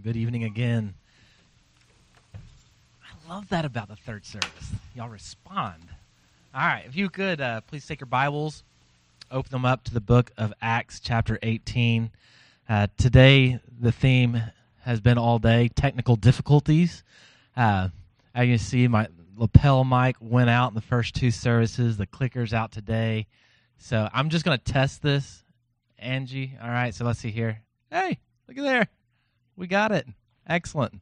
Good evening again. I love that about the third service. Y'all respond. All right, if you could, uh, please take your Bibles, open them up to the book of Acts, chapter 18. Uh, today, the theme has been all day technical difficulties. Uh, as you see, my lapel mic went out in the first two services. The clicker's out today. So I'm just going to test this, Angie. All right, so let's see here. Hey, look at there. We got it. Excellent.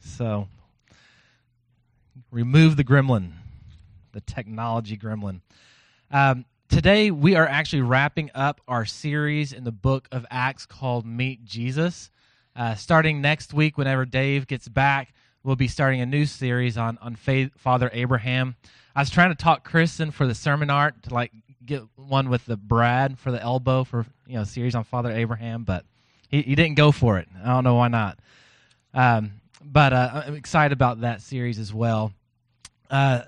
So remove the gremlin, the technology gremlin. Um, today we are actually wrapping up our series in the book of Acts called Meet Jesus. Uh, starting next week, whenever Dave gets back, we'll be starting a new series on on faith, Father Abraham. I was trying to talk Kristen for the sermon art to like get one with the Brad for the elbow for you know series on Father Abraham, but he, he didn't go for it. I don't know why not. Um, but uh, I'm excited about that series as well. Uh,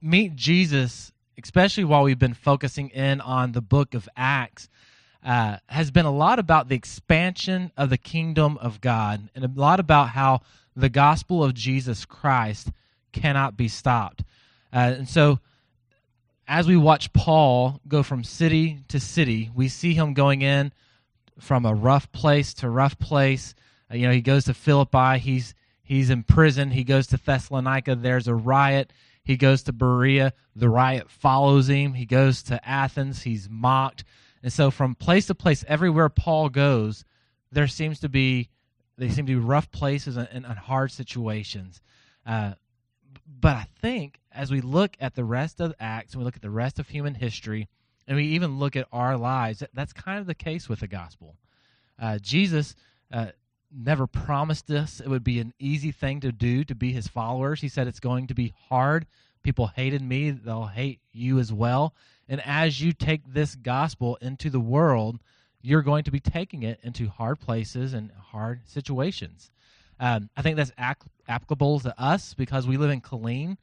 Meet Jesus, especially while we've been focusing in on the book of Acts, uh, has been a lot about the expansion of the kingdom of God and a lot about how the gospel of Jesus Christ cannot be stopped. Uh, and so, as we watch Paul go from city to city, we see him going in from a rough place to rough place. Uh, you know, he goes to Philippi, he's he's in prison. He goes to Thessalonica, there's a riot. He goes to Berea, the riot follows him. He goes to Athens, he's mocked. And so from place to place, everywhere Paul goes, there seems to be they seem to be rough places and, and hard situations. Uh, but I think as we look at the rest of Acts and we look at the rest of human history, and we even look at our lives, that's kind of the case with the gospel. Uh, Jesus uh, never promised us it would be an easy thing to do to be his followers. He said it's going to be hard. People hated me, they'll hate you as well. And as you take this gospel into the world, you're going to be taking it into hard places and hard situations. Um, I think that's ac- applicable to us because we live in Killeen.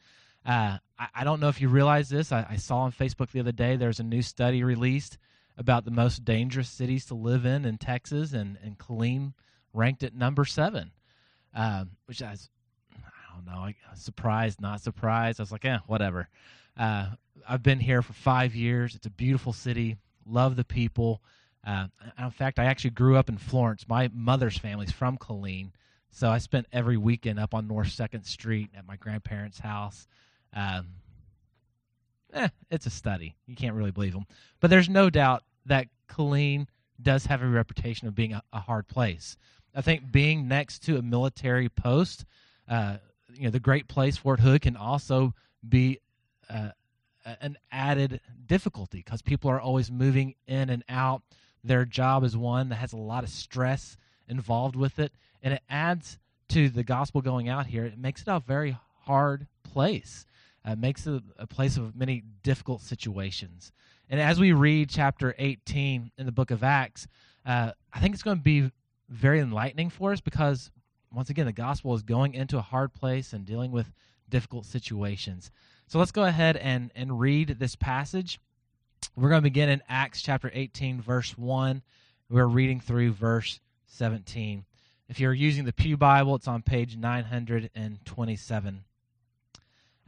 Uh, I, I, don't know if you realize this. I, I, saw on Facebook the other day there's a new study released about the most dangerous cities to live in in Texas, and, and Killeen ranked at number seven, um, which I was, I don't know, I, surprised, not surprised. I was like, yeah, whatever. Uh, I've been here for five years. It's a beautiful city. Love the people. Uh, in fact, I actually grew up in Florence. My mother's family's from Killeen, so I spent every weekend up on North Second Street at my grandparents' house. Um, eh, it's a study. You can't really believe them, but there's no doubt that Killeen does have a reputation of being a, a hard place. I think being next to a military post, uh, you know, the Great Place Fort Hood can also be uh, an added difficulty because people are always moving in and out. Their job is one that has a lot of stress involved with it, and it adds to the gospel going out here. It makes it a very hard place. Uh, makes it a place of many difficult situations. And as we read chapter 18 in the book of Acts, uh, I think it's going to be very enlightening for us because, once again, the gospel is going into a hard place and dealing with difficult situations. So let's go ahead and, and read this passage. We're going to begin in Acts chapter 18, verse 1. We're reading through verse 17. If you're using the Pew Bible, it's on page 927.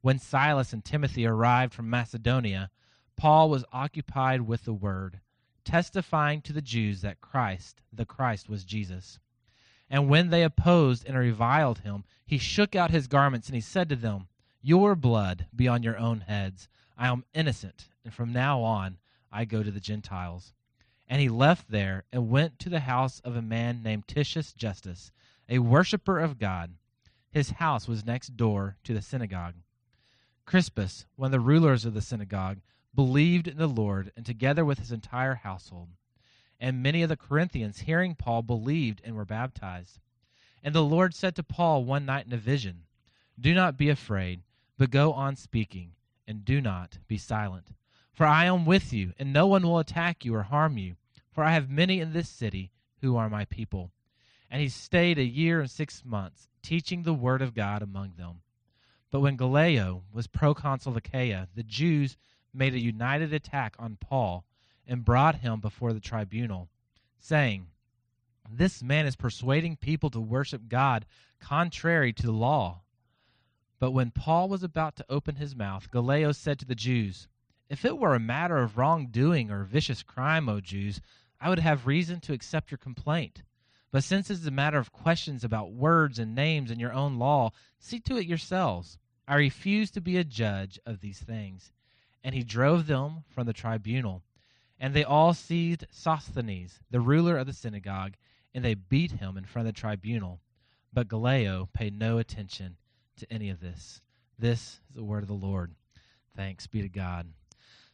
When Silas and Timothy arrived from Macedonia, Paul was occupied with the word, testifying to the Jews that Christ, the Christ, was Jesus. And when they opposed and reviled him, he shook out his garments and he said to them, your blood be on your own heads. I am innocent, and from now on I go to the Gentiles. And he left there and went to the house of a man named Titius Justus, a worshipper of God. His house was next door to the synagogue. Crispus, one of the rulers of the synagogue, believed in the Lord, and together with his entire household. And many of the Corinthians, hearing Paul, believed and were baptized. And the Lord said to Paul one night in a vision, Do not be afraid, but go on speaking, and do not be silent. For I am with you, and no one will attack you or harm you, for I have many in this city who are my people. And he stayed a year and six months, teaching the word of God among them. But when Gallio was proconsul of Achaia, the Jews made a united attack on Paul and brought him before the tribunal, saying, This man is persuading people to worship God contrary to the law. But when Paul was about to open his mouth, Gallio said to the Jews, If it were a matter of wrongdoing or vicious crime, O Jews, I would have reason to accept your complaint. But since it is a matter of questions about words and names in your own law, see to it yourselves. I refuse to be a judge of these things. And he drove them from the tribunal. And they all seized Sosthenes, the ruler of the synagogue, and they beat him in front of the tribunal. But Gallio paid no attention to any of this. This is the word of the Lord. Thanks be to God.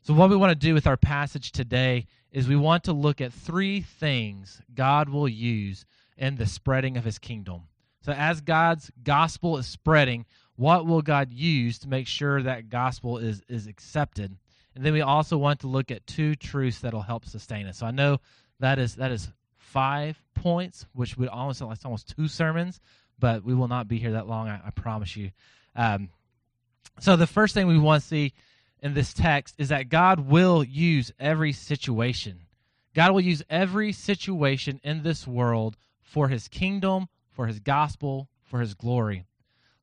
So, what we want to do with our passage today is we want to look at three things God will use in the spreading of his kingdom. So, as God's gospel is spreading, what will God use to make sure that gospel is, is accepted? And then we also want to look at two truths that'll help sustain us. So I know that is that is five points, which would almost like almost two sermons, but we will not be here that long. I, I promise you. Um, so the first thing we want to see in this text is that God will use every situation. God will use every situation in this world for His kingdom, for His gospel, for His glory.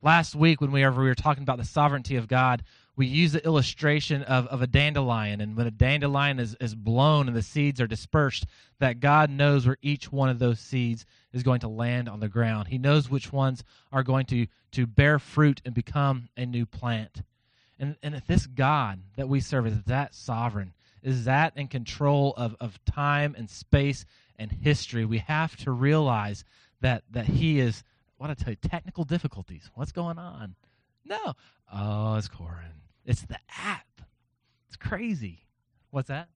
Last week, when we were, talking about the sovereignty of God, we used the illustration of, of a dandelion. And when a dandelion is, is blown and the seeds are dispersed, that God knows where each one of those seeds is going to land on the ground. He knows which ones are going to, to bear fruit and become a new plant. And, and if this God that we serve is that sovereign, is that in control of, of time and space and history, we have to realize that, that He is, what I tell you, technical difficulties. What's going on? No. Oh, it's Corin. It's the app. It's crazy. What's that?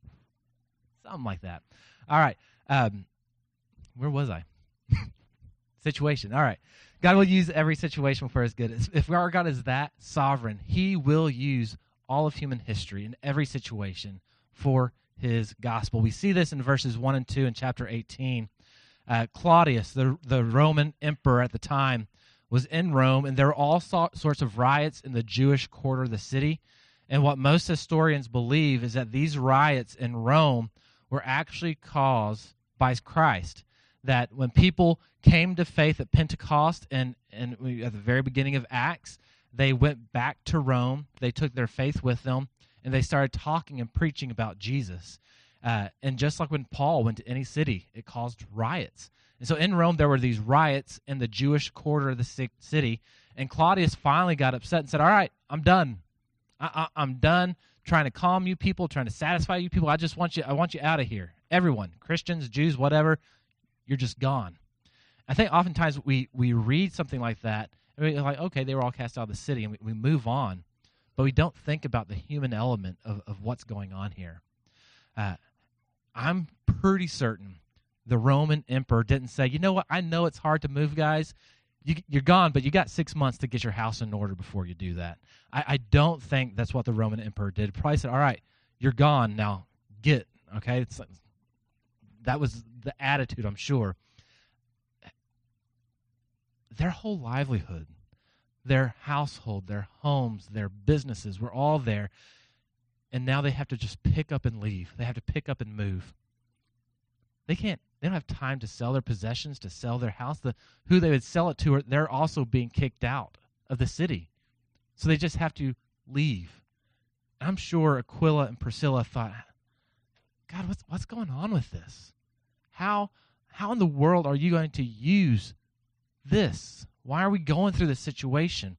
Something like that. All right. Um, where was I? situation. All right. God will use every situation for his good. If our God is that sovereign, he will use all of human history in every situation for his gospel. We see this in verses 1 and 2 in chapter 18. Uh, Claudius, the, the Roman emperor at the time, was in Rome, and there were all sorts of riots in the Jewish quarter of the city. And what most historians believe is that these riots in Rome were actually caused by Christ. That when people came to faith at Pentecost and, and at the very beginning of Acts, they went back to Rome, they took their faith with them, and they started talking and preaching about Jesus. Uh, and just like when Paul went to any city, it caused riots. And so in Rome, there were these riots in the Jewish quarter of the city. And Claudius finally got upset and said, All right, I'm done. I, I, I'm done trying to calm you people, trying to satisfy you people. I just want you, I want you out of here. Everyone, Christians, Jews, whatever, you're just gone. I think oftentimes we, we read something like that, and we're like, okay, they were all cast out of the city, and we, we move on. But we don't think about the human element of, of what's going on here. Uh, I'm pretty certain the Roman emperor didn't say, you know what, I know it's hard to move, guys. You, are gone, but you got six months to get your house in order before you do that. I, I don't think that's what the Roman emperor did. Probably said, all right, you're gone now. Get okay. It's that was the attitude, I'm sure. Their whole livelihood, their household, their homes, their businesses were all there, and now they have to just pick up and leave. They have to pick up and move. They can't. They don't have time to sell their possessions, to sell their house. The who they would sell it to, they're also being kicked out of the city, so they just have to leave. I'm sure Aquila and Priscilla thought, God, what's what's going on with this? How how in the world are you going to use this? Why are we going through this situation?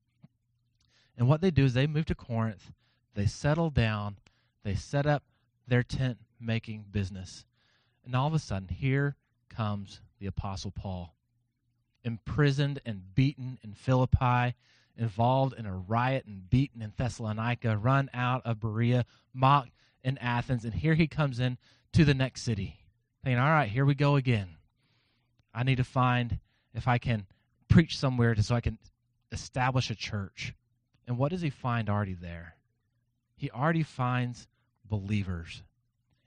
And what they do is they move to Corinth, they settle down, they set up their tent making business. And all of a sudden, here comes the Apostle Paul, imprisoned and beaten in Philippi, involved in a riot and beaten in Thessalonica, run out of Berea, mocked in Athens, and here he comes in to the next city, thinking, all right, here we go again. I need to find if I can preach somewhere so I can establish a church. And what does he find already there? He already finds believers.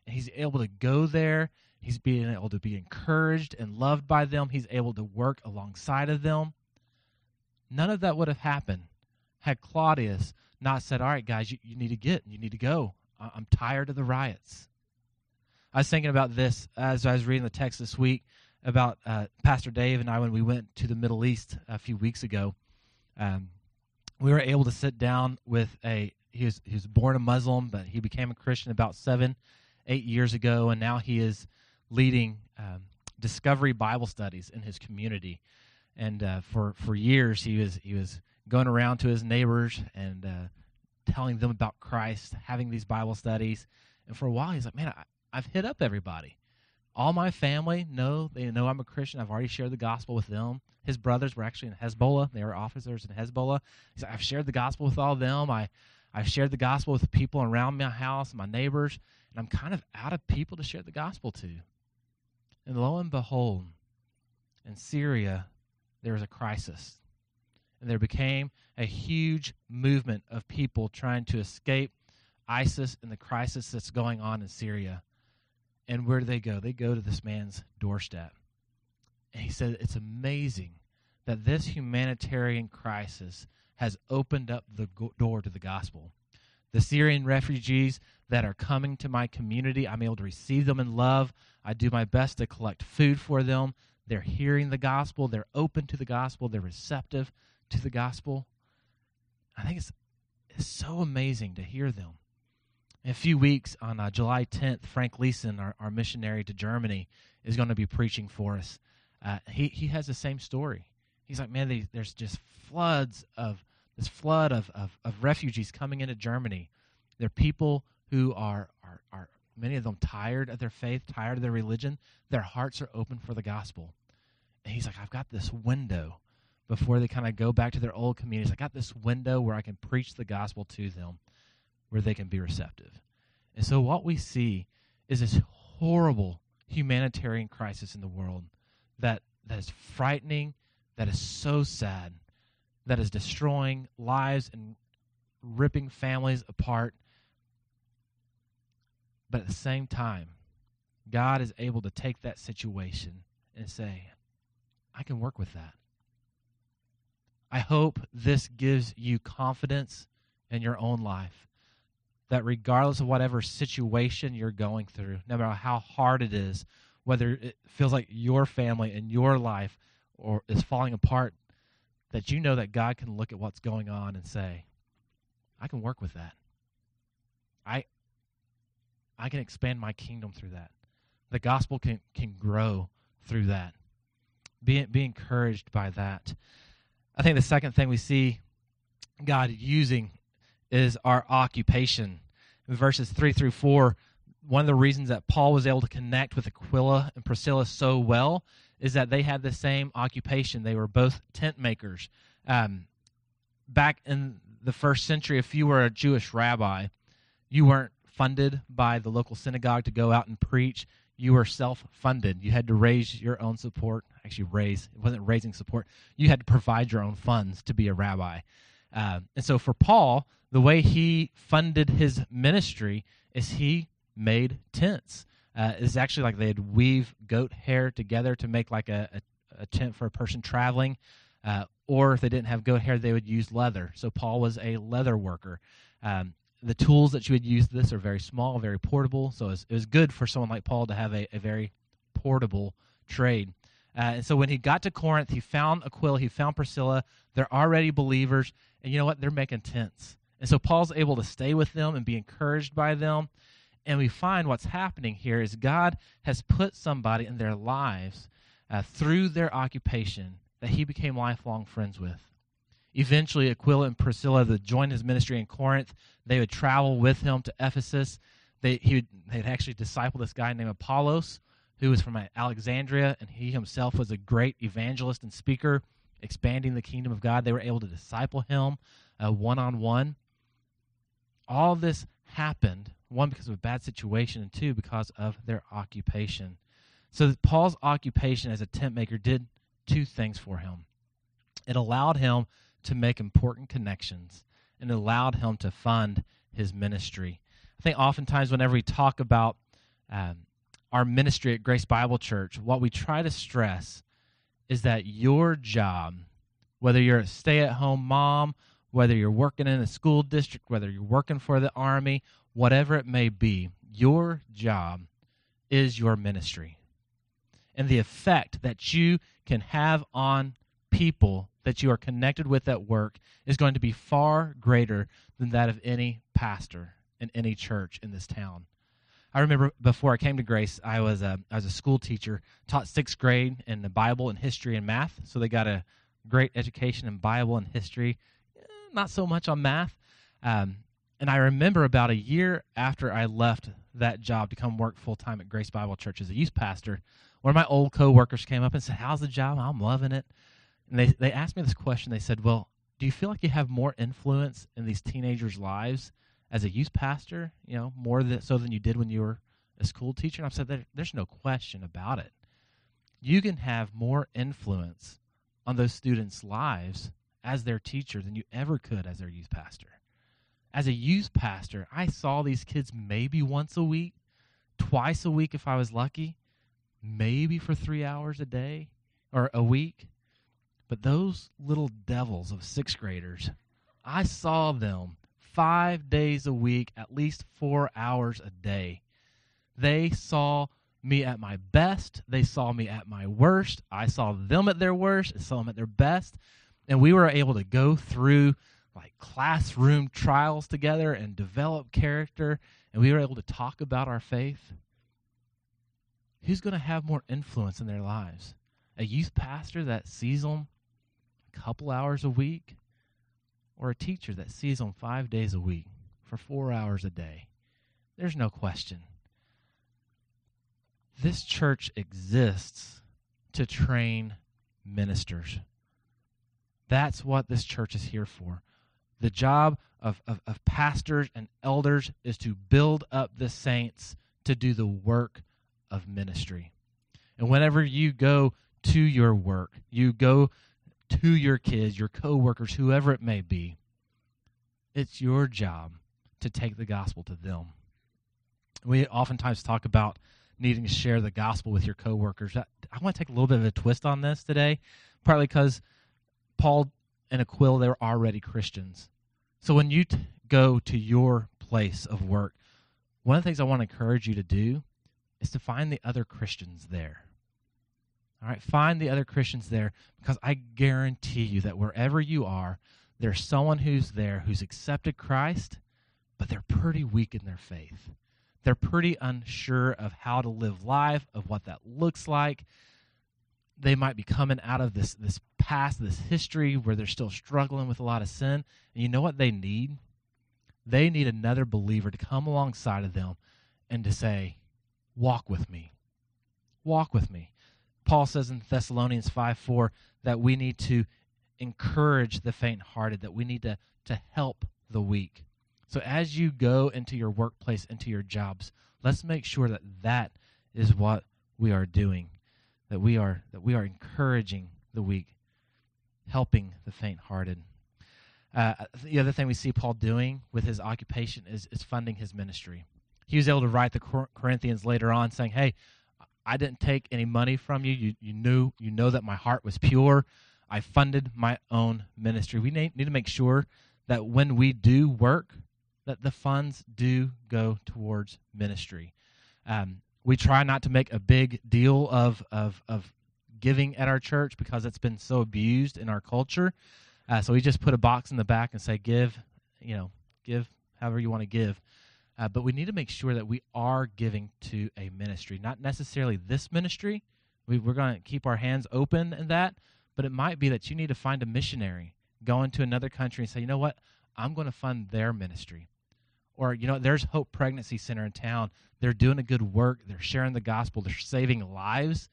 And he's able to go there. He's being able to be encouraged and loved by them. He's able to work alongside of them. None of that would have happened had Claudius not said, All right, guys, you, you need to get, you need to go. I'm tired of the riots. I was thinking about this as I was reading the text this week about uh, Pastor Dave and I when we went to the Middle East a few weeks ago. Um, we were able to sit down with a he was he was born a Muslim, but he became a Christian about seven, eight years ago, and now he is leading um, Discovery Bible studies in his community. And uh, for for years, he was he was going around to his neighbors and uh, telling them about Christ, having these Bible studies. And for a while, he's like, "Man, I, I've hit up everybody. All my family know they know I'm a Christian. I've already shared the gospel with them. His brothers were actually in Hezbollah. They were officers in Hezbollah. I've shared the gospel with all of them. I I've shared the gospel with the people around my house, my neighbors, and I'm kind of out of people to share the gospel to. And lo and behold, in Syria, there was a crisis. And there became a huge movement of people trying to escape ISIS and the crisis that's going on in Syria. And where do they go? They go to this man's doorstep. And he said, It's amazing that this humanitarian crisis has opened up the go- door to the gospel. The Syrian refugees that are coming to my community, I'm able to receive them in love. I do my best to collect food for them. They're hearing the gospel, they're open to the gospel, they're receptive to the gospel. I think it's, it's so amazing to hear them. In a few weeks, on uh, July 10th, Frank Leeson, our, our missionary to Germany, is going to be preaching for us. Uh, he, he has the same story. He's like, man, they, there's just floods of this flood of, of, of refugees coming into Germany. They're people who are, are, are, many of them tired of their faith, tired of their religion. Their hearts are open for the gospel. And he's like, I've got this window before they kind of go back to their old communities. I got this window where I can preach the gospel to them, where they can be receptive. And so what we see is this horrible humanitarian crisis in the world that, that is frightening, that is so sad that is destroying lives and ripping families apart. But at the same time, God is able to take that situation and say, I can work with that. I hope this gives you confidence in your own life that regardless of whatever situation you're going through, no matter how hard it is, whether it feels like your family and your life or is falling apart, that you know that God can look at what's going on and say, I can work with that. I I can expand my kingdom through that. The gospel can can grow through that. Be be encouraged by that. I think the second thing we see God using is our occupation. In verses 3 through 4, one of the reasons that Paul was able to connect with Aquila and Priscilla so well is that they had the same occupation. They were both tent makers. Um, back in the first century, if you were a Jewish rabbi, you weren't funded by the local synagogue to go out and preach. You were self funded. You had to raise your own support. Actually, raise, it wasn't raising support. You had to provide your own funds to be a rabbi. Uh, and so for Paul, the way he funded his ministry is he made tents uh, is actually like they'd weave goat hair together to make like a, a, a tent for a person traveling. Uh, or if they didn't have goat hair, they would use leather. So Paul was a leather worker. Um, the tools that you would use this are very small, very portable. So it was, it was good for someone like Paul to have a, a very portable trade. Uh, and so when he got to Corinth, he found Aquila, he found Priscilla. They're already believers, and you know what? They're making tents. And so Paul's able to stay with them and be encouraged by them. And we find what's happening here is God has put somebody in their lives uh, through their occupation that he became lifelong friends with. Eventually, Aquila and Priscilla would join his ministry in Corinth. They would travel with him to Ephesus. They, he would, they'd actually disciple this guy named Apollos, who was from Alexandria, and he himself was a great evangelist and speaker, expanding the kingdom of God. They were able to disciple him one on one. All this happened one, because of a bad situation, and two, because of their occupation. So Paul's occupation as a tent maker did two things for him. It allowed him to make important connections and it allowed him to fund his ministry. I think oftentimes, whenever we talk about um, our ministry at Grace Bible Church, what we try to stress is that your job, whether you're a stay at home mom, whether you're working in a school district, whether you're working for the army, whatever it may be, your job is your ministry. And the effect that you can have on people that you are connected with at work is going to be far greater than that of any pastor in any church in this town. I remember before I came to Grace, I was a, I was a school teacher, taught sixth grade in the Bible and history and math. So they got a great education in Bible and history, not so much on math. Um, and I remember about a year after I left that job to come work full time at Grace Bible Church as a youth pastor, one of my old coworkers came up and said, "How's the job? I'm loving it." And they they asked me this question. They said, "Well, do you feel like you have more influence in these teenagers' lives as a youth pastor, you know, more so than you did when you were a school teacher? And I've said there, there's no question about it. You can have more influence on those students' lives as their teacher than you ever could as their youth pastor. As a youth pastor, I saw these kids maybe once a week, twice a week if I was lucky, maybe for three hours a day or a week. But those little devils of sixth graders, I saw them five days a week, at least four hours a day. They saw me at my best. They saw me at my worst. I saw them at their worst. I saw them at their best. And we were able to go through like classroom trials together and develop character. And we were able to talk about our faith. Who's going to have more influence in their lives? A youth pastor that sees them a couple hours a week or a teacher that sees them five days a week for four hours a day. There's no question. This church exists to train ministers. That's what this church is here for. The job of, of, of pastors and elders is to build up the saints to do the work of ministry. And whenever you go to your work, you go to your kids, your coworkers, whoever it may be. It's your job to take the gospel to them. We oftentimes talk about needing to share the gospel with your coworkers. I, I want to take a little bit of a twist on this today, partly because Paul and Aquila they were already Christians. So when you t- go to your place of work, one of the things I want to encourage you to do is to find the other Christians there. All right, find the other Christians there because I guarantee you that wherever you are, there's someone who's there who's accepted Christ, but they're pretty weak in their faith. They're pretty unsure of how to live life, of what that looks like. They might be coming out of this this past, this history where they're still struggling with a lot of sin. And you know what they need? They need another believer to come alongside of them and to say, Walk with me. Walk with me. Paul says in Thessalonians 5 4 that we need to encourage the faint hearted, that we need to, to help the weak. So as you go into your workplace, into your jobs, let's make sure that that is what we are doing, that we are that we are encouraging the weak, helping the faint hearted. Uh, the other thing we see Paul doing with his occupation is, is funding his ministry. He was able to write the Corinthians later on saying, Hey, I didn't take any money from you. You, you knew, you know that my heart was pure. I funded my own ministry. We need, need to make sure that when we do work, that the funds do go towards ministry. Um, we try not to make a big deal of, of, of giving at our church because it's been so abused in our culture. Uh, so we just put a box in the back and say, give, you know, give however you want to give. Uh, but we need to make sure that we are giving to a ministry, not necessarily this ministry. We, we're going to keep our hands open in that, but it might be that you need to find a missionary, go into another country and say, you know what, I'm going to fund their ministry. Or, you know, there's Hope Pregnancy Center in town. They're doing a good work. They're sharing the gospel. They're saving lives.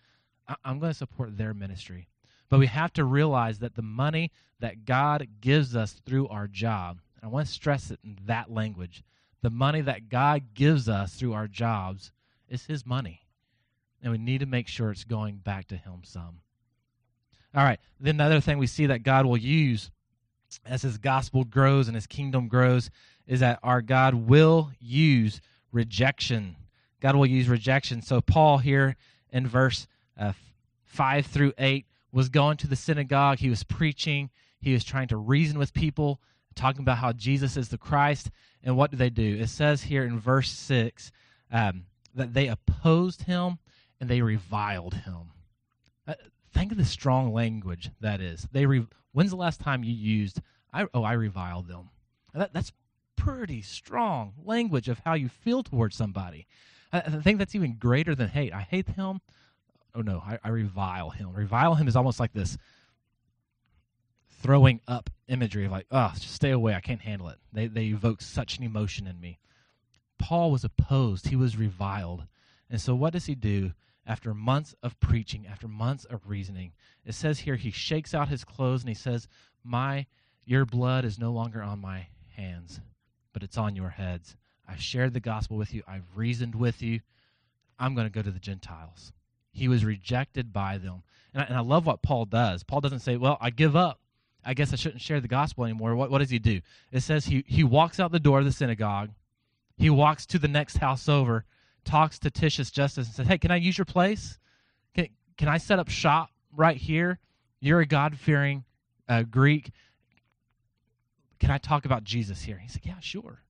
I- I'm going to support their ministry. But we have to realize that the money that God gives us through our job, and I want to stress it in that language, the money that God gives us through our jobs is His money. And we need to make sure it's going back to Him some. All right. Then another thing we see that God will use as his gospel grows and his kingdom grows is that our God will use rejection. God will use rejection. So, Paul here in verse uh, 5 through 8 was going to the synagogue. He was preaching. He was trying to reason with people, talking about how Jesus is the Christ. And what do they do? It says here in verse 6 um, that they opposed him and they reviled him. Uh, think of the strong language that is. They re- When's the last time you used, I, oh, I reviled them? That, that's pretty strong language of how you feel towards somebody. I, I think that's even greater than hate. I hate him. Oh, no, I, I revile him. Revile him is almost like this throwing up imagery of like, oh, just stay away. I can't handle it. They, they evoke such an emotion in me. Paul was opposed, he was reviled. And so, what does he do? After months of preaching, after months of reasoning. It says here he shakes out his clothes and he says, "My your blood is no longer on my hands, but it's on your heads. I've shared the gospel with you. I've reasoned with you. I'm going to go to the Gentiles." He was rejected by them. And I, and I love what Paul does. Paul doesn't say, "Well, I give up. I guess I shouldn't share the gospel anymore." What what does he do? It says he he walks out the door of the synagogue. He walks to the next house over talks to Titius Justus and says, Hey, can I use your place? Can, can I set up shop right here? You're a God fearing uh, Greek. Can I talk about Jesus here? He said, Yeah, sure.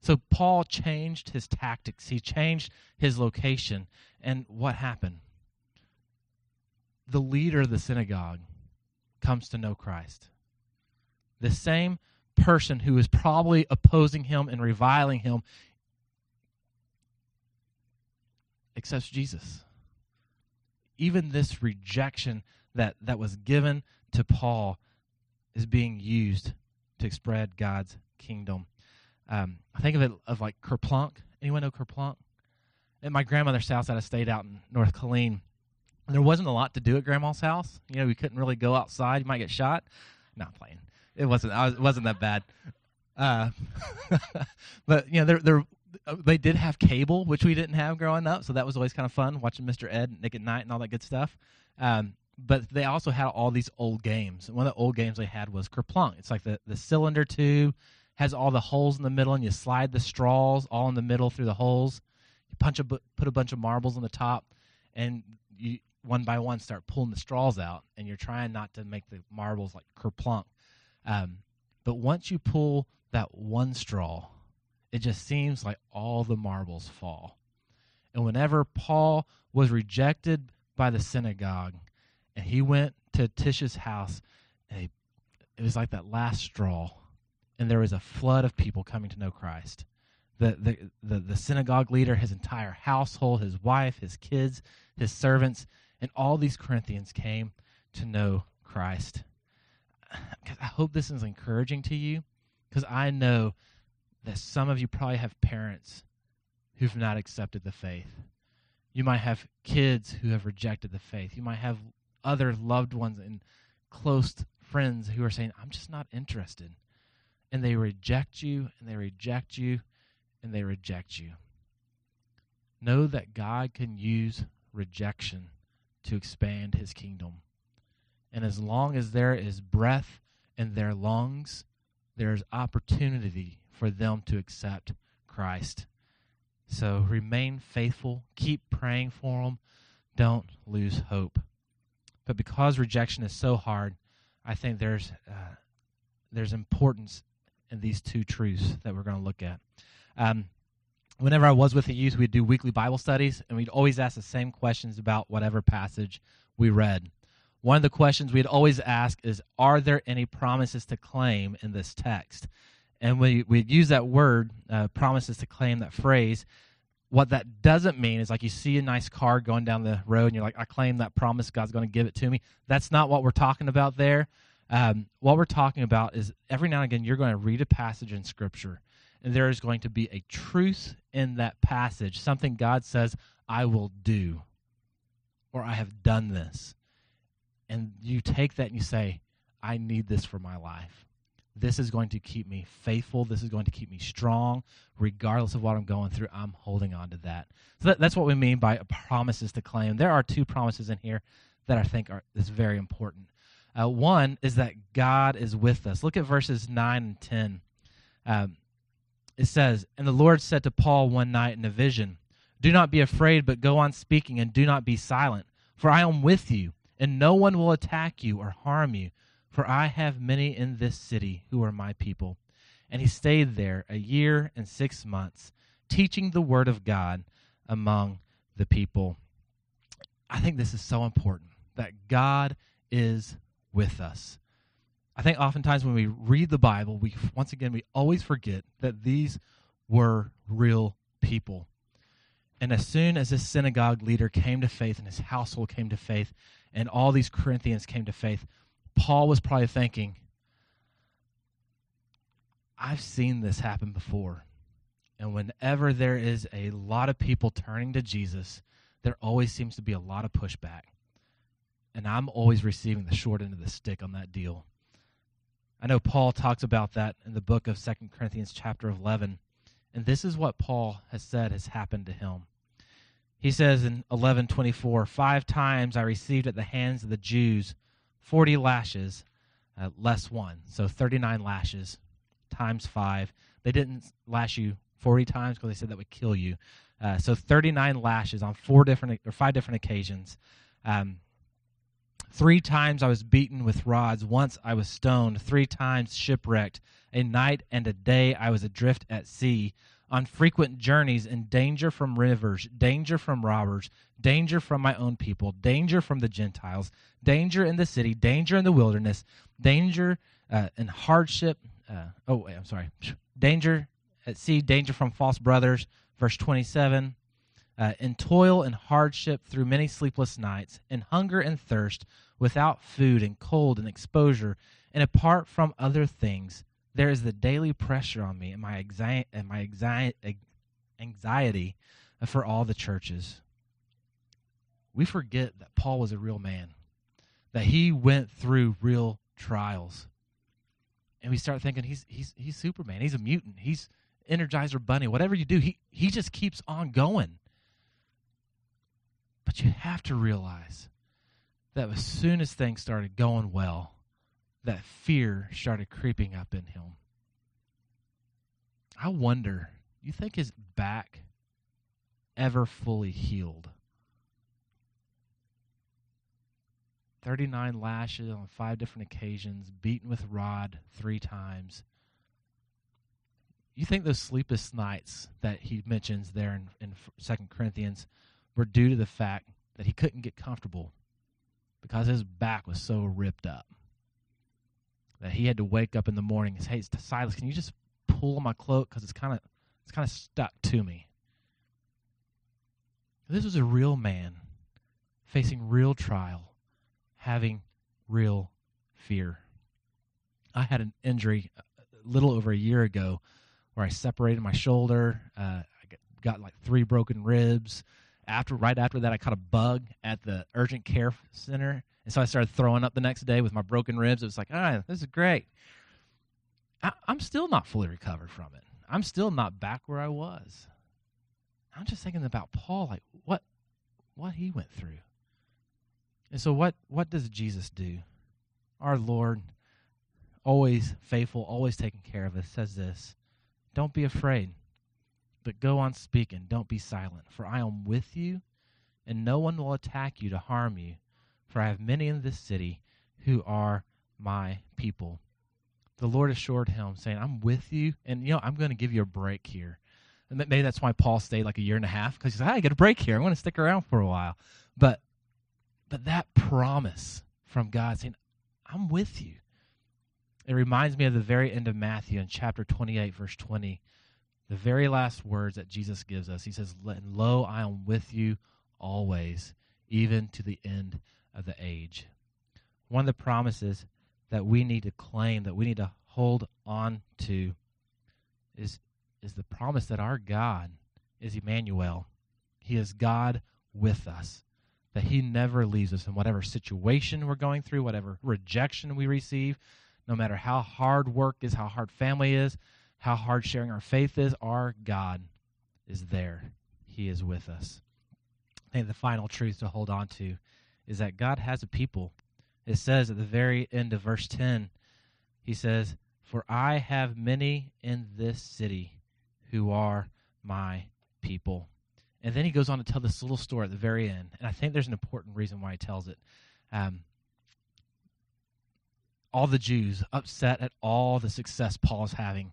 So Paul changed his tactics, he changed his location. And what happened? The leader of the synagogue comes to know Christ. The same person who is probably opposing him and reviling him accepts Jesus. Even this rejection that, that was given to Paul is being used to spread God's kingdom. Um, I think of it of like Kerplunk. Anyone know Kerplunk? At my grandmother's house, I stayed out in North Killeen. There wasn't a lot to do at Grandma's house. You know, we couldn't really go outside. You might get shot. Not playing. It wasn't. Was, it wasn't that bad. Uh, but you know, there there they did have cable, which we didn't have growing up, so that was always kind of fun watching Mr. Ed, Nick at Night, and all that good stuff. Um, but they also had all these old games. One of the old games they had was Kerplunk. It's like the, the cylinder tube has all the holes in the middle, and you slide the straws all in the middle through the holes. You punch a put a bunch of marbles on the top, and you one by one start pulling the straws out, and you're trying not to make the marbles like Kerplunk. Um, but once you pull that one straw, it just seems like all the marbles fall. And whenever Paul was rejected by the synagogue and he went to Tish's house, he, it was like that last straw. And there was a flood of people coming to know Christ. The, the, the, the synagogue leader, his entire household, his wife, his kids, his servants, and all these Corinthians came to know Christ. I hope this is encouraging to you because I know that some of you probably have parents who've not accepted the faith. You might have kids who have rejected the faith. You might have other loved ones and close friends who are saying, I'm just not interested. And they reject you, and they reject you, and they reject you. Know that God can use rejection to expand his kingdom. And as long as there is breath in their lungs, there's opportunity for them to accept Christ. So remain faithful, keep praying for them, don't lose hope. But because rejection is so hard, I think there's uh, there's importance in these two truths that we're going to look at. Um, whenever I was with the youth, we'd do weekly Bible studies, and we'd always ask the same questions about whatever passage we read. One of the questions we'd always ask is Are there any promises to claim in this text? And we we use that word uh, promises to claim that phrase. What that doesn't mean is like you see a nice car going down the road and you're like i claim that promise god's going to give it to me. That's not what we're talking about there. Um, what we're talking about is every now and again you're going to read a passage in scripture and there is going to be a truth in that passage something god says i will do or i have done this. And you take that and you say i need this for my life this is going to keep me faithful. This is going to keep me strong, regardless of what I'm going through. I'm holding on to that. So that, that's what we mean by promises to claim. There are two promises in here that I think are, is very important. Uh, one is that God is with us. Look at verses 9 and 10. Um, it says, And the Lord said to Paul one night in a vision, Do not be afraid, but go on speaking, and do not be silent, for I am with you, and no one will attack you or harm you, for I have many in this city who are my people. And he stayed there a year and six months, teaching the word of God among the people. I think this is so important that God is with us. I think oftentimes when we read the Bible, we once again we always forget that these were real people. And as soon as this synagogue leader came to faith and his household came to faith and all these Corinthians came to faith, Paul was probably thinking, I've seen this happen before. And whenever there is a lot of people turning to Jesus, there always seems to be a lot of pushback. And I'm always receiving the short end of the stick on that deal. I know Paul talks about that in the book of Second Corinthians chapter 11. And this is what Paul has said has happened to him. He says in 11:24, "Five times I received at the hands of the Jews 40 lashes, uh, less one. So 39 lashes times 5. They didn't lash you 40 times because they said that would kill you. Uh, so 39 lashes on four different or five different occasions. Um, Three times I was beaten with rods. Once I was stoned. Three times shipwrecked. A night and a day I was adrift at sea. On frequent journeys in danger from rivers, danger from robbers, danger from my own people, danger from the Gentiles, danger in the city, danger in the wilderness, danger uh, and hardship. Uh, oh, wait, I'm sorry. Danger at sea, danger from false brothers. Verse 27 uh, in toil and hardship through many sleepless nights, in hunger and thirst, without food and cold and exposure, and apart from other things, there is the daily pressure on me and my and my anxiety for all the churches. We forget that Paul was a real man, that he went through real trials. And we start thinking he's he's he's Superman, he's a mutant, he's Energizer Bunny, whatever you do, he he just keeps on going. But you have to realize that as soon as things started going well, that fear started creeping up in him. I wonder, you think his back ever fully healed? 39 lashes on five different occasions, beaten with rod three times. You think those sleepless nights that he mentions there in, in 2 Corinthians were due to the fact that he couldn't get comfortable because his back was so ripped up that he had to wake up in the morning and say, "Hey, Silas, can you just pull my cloak because it's kind of it's kind of stuck to me." This was a real man facing real trial, having real fear. I had an injury a little over a year ago where I separated my shoulder. Uh, I got like three broken ribs after right after that, I caught a bug at the urgent care center, and so I started throwing up the next day with my broken ribs. It was like, ah, this is great. I, I'm still not fully recovered from it. I'm still not back where I was. I'm just thinking about Paul, like what what he went through. And so what what does Jesus do? Our Lord, always faithful, always taking care of us, says this. Don't be afraid. But go on speaking, don't be silent, for I am with you, and no one will attack you to harm you, for I have many in this city who are my people. The Lord assured him, saying, I'm with you, and you know, I'm going to give you a break here. And maybe that's why Paul stayed like a year and a half, because he said, I get a break here. I'm going to stick around for a while. But but that promise from God saying, I'm with you. It reminds me of the very end of Matthew in chapter 28, verse 20, the very last words that Jesus gives us. He says, And lo, I am with you always, even to the end of the age. One of the promises that we need to claim, that we need to hold on to, is, is the promise that our God is Emmanuel. He is God with us. That He never leaves us in whatever situation we're going through, whatever rejection we receive, no matter how hard work is, how hard family is, how hard sharing our faith is, our God is there. He is with us. I think the final truth to hold on to is that God has a people. It says at the very end of verse 10, he says, For I have many in this city who are my people. And then he goes on to tell this little story at the very end. And I think there's an important reason why he tells it. Um, all the Jews, upset at all the success Paul is having,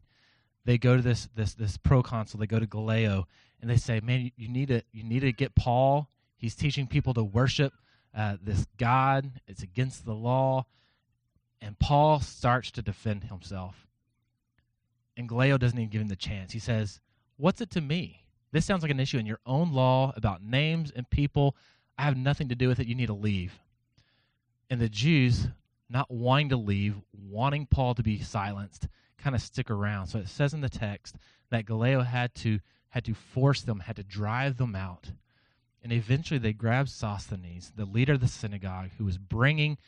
they go to this this this proconsul. They go to Gallio, and they say, "Man, you, you need to you need to get Paul. He's teaching people to worship uh, this God. It's against the law." And Paul starts to defend himself. And Gallio doesn't even give him the chance. He says, What's it to me? This sounds like an issue in your own law about names and people. I have nothing to do with it. You need to leave. And the Jews, not wanting to leave, wanting Paul to be silenced, kind of stick around. So it says in the text that Gallio had to had to force them, had to drive them out. And eventually they grabbed Sosthenes, the leader of the synagogue, who was bringing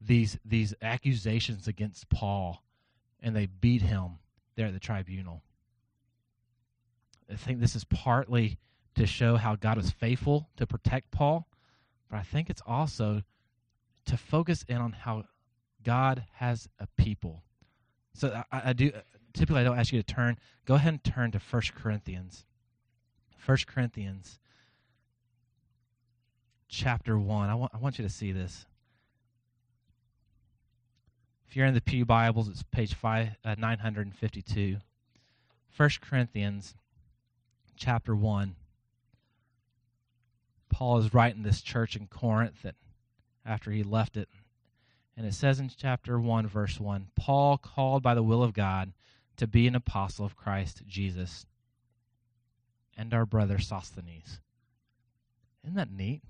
these these accusations against Paul, and they beat him there at the tribunal. I think this is partly to show how God was faithful to protect Paul, but I think it's also to focus in on how God has a people. So I, I do typically I don't ask you to turn. Go ahead and turn to First Corinthians. First Corinthians chapter 1. I want, I want you to see this. If you're in the Pew Bibles, it's page five, uh, 952. 1 Corinthians chapter 1. Paul is writing this church in Corinth that after he left it. And it says in chapter 1, verse 1 Paul, called by the will of God to be an apostle of Christ Jesus, and our brother Sosthenes. Isn't that neat?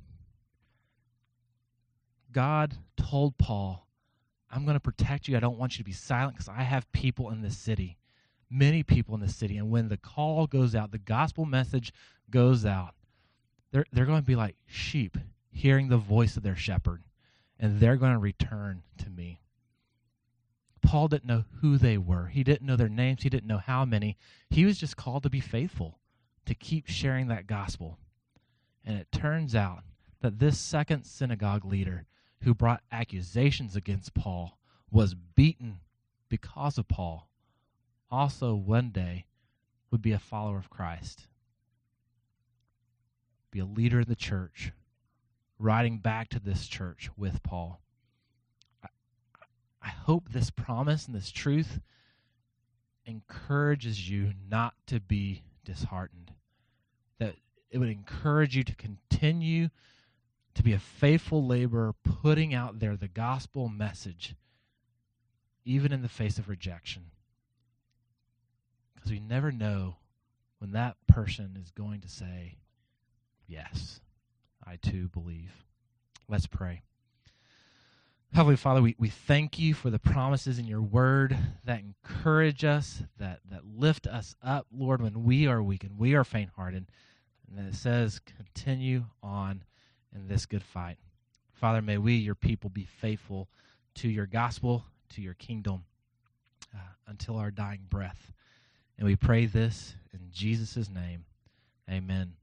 God told Paul, I'm going to protect you. I don't want you to be silent because I have people in this city, many people in this city. And when the call goes out, the gospel message goes out, they're, they're going to be like sheep hearing the voice of their shepherd, and they're going to return to me. Paul didn't know who they were. He didn't know their names. He didn't know how many. He was just called to be faithful, to keep sharing that gospel. And it turns out that this second synagogue leader who brought accusations against Paul was beaten because of Paul, also one day would be a follower of Christ, be a leader in the church, riding back to this church with Paul. I, I hope this promise and this truth encourages you not to be disheartened, that it would encourage you to continue to be a faithful laborer, putting out there the gospel message, even in the face of rejection. Because we never know when that person is going to say, Yes, I too believe. Let's pray. Heavenly Father, we, we thank you for the promises in your word that encourage us, that, that lift us up, Lord, when we are weak and we are faint hearted. And it says, continue on in this good fight. Father, may we, your people, be faithful to your gospel, to your kingdom, uh, until our dying breath. And we pray this in Jesus' name. Amen.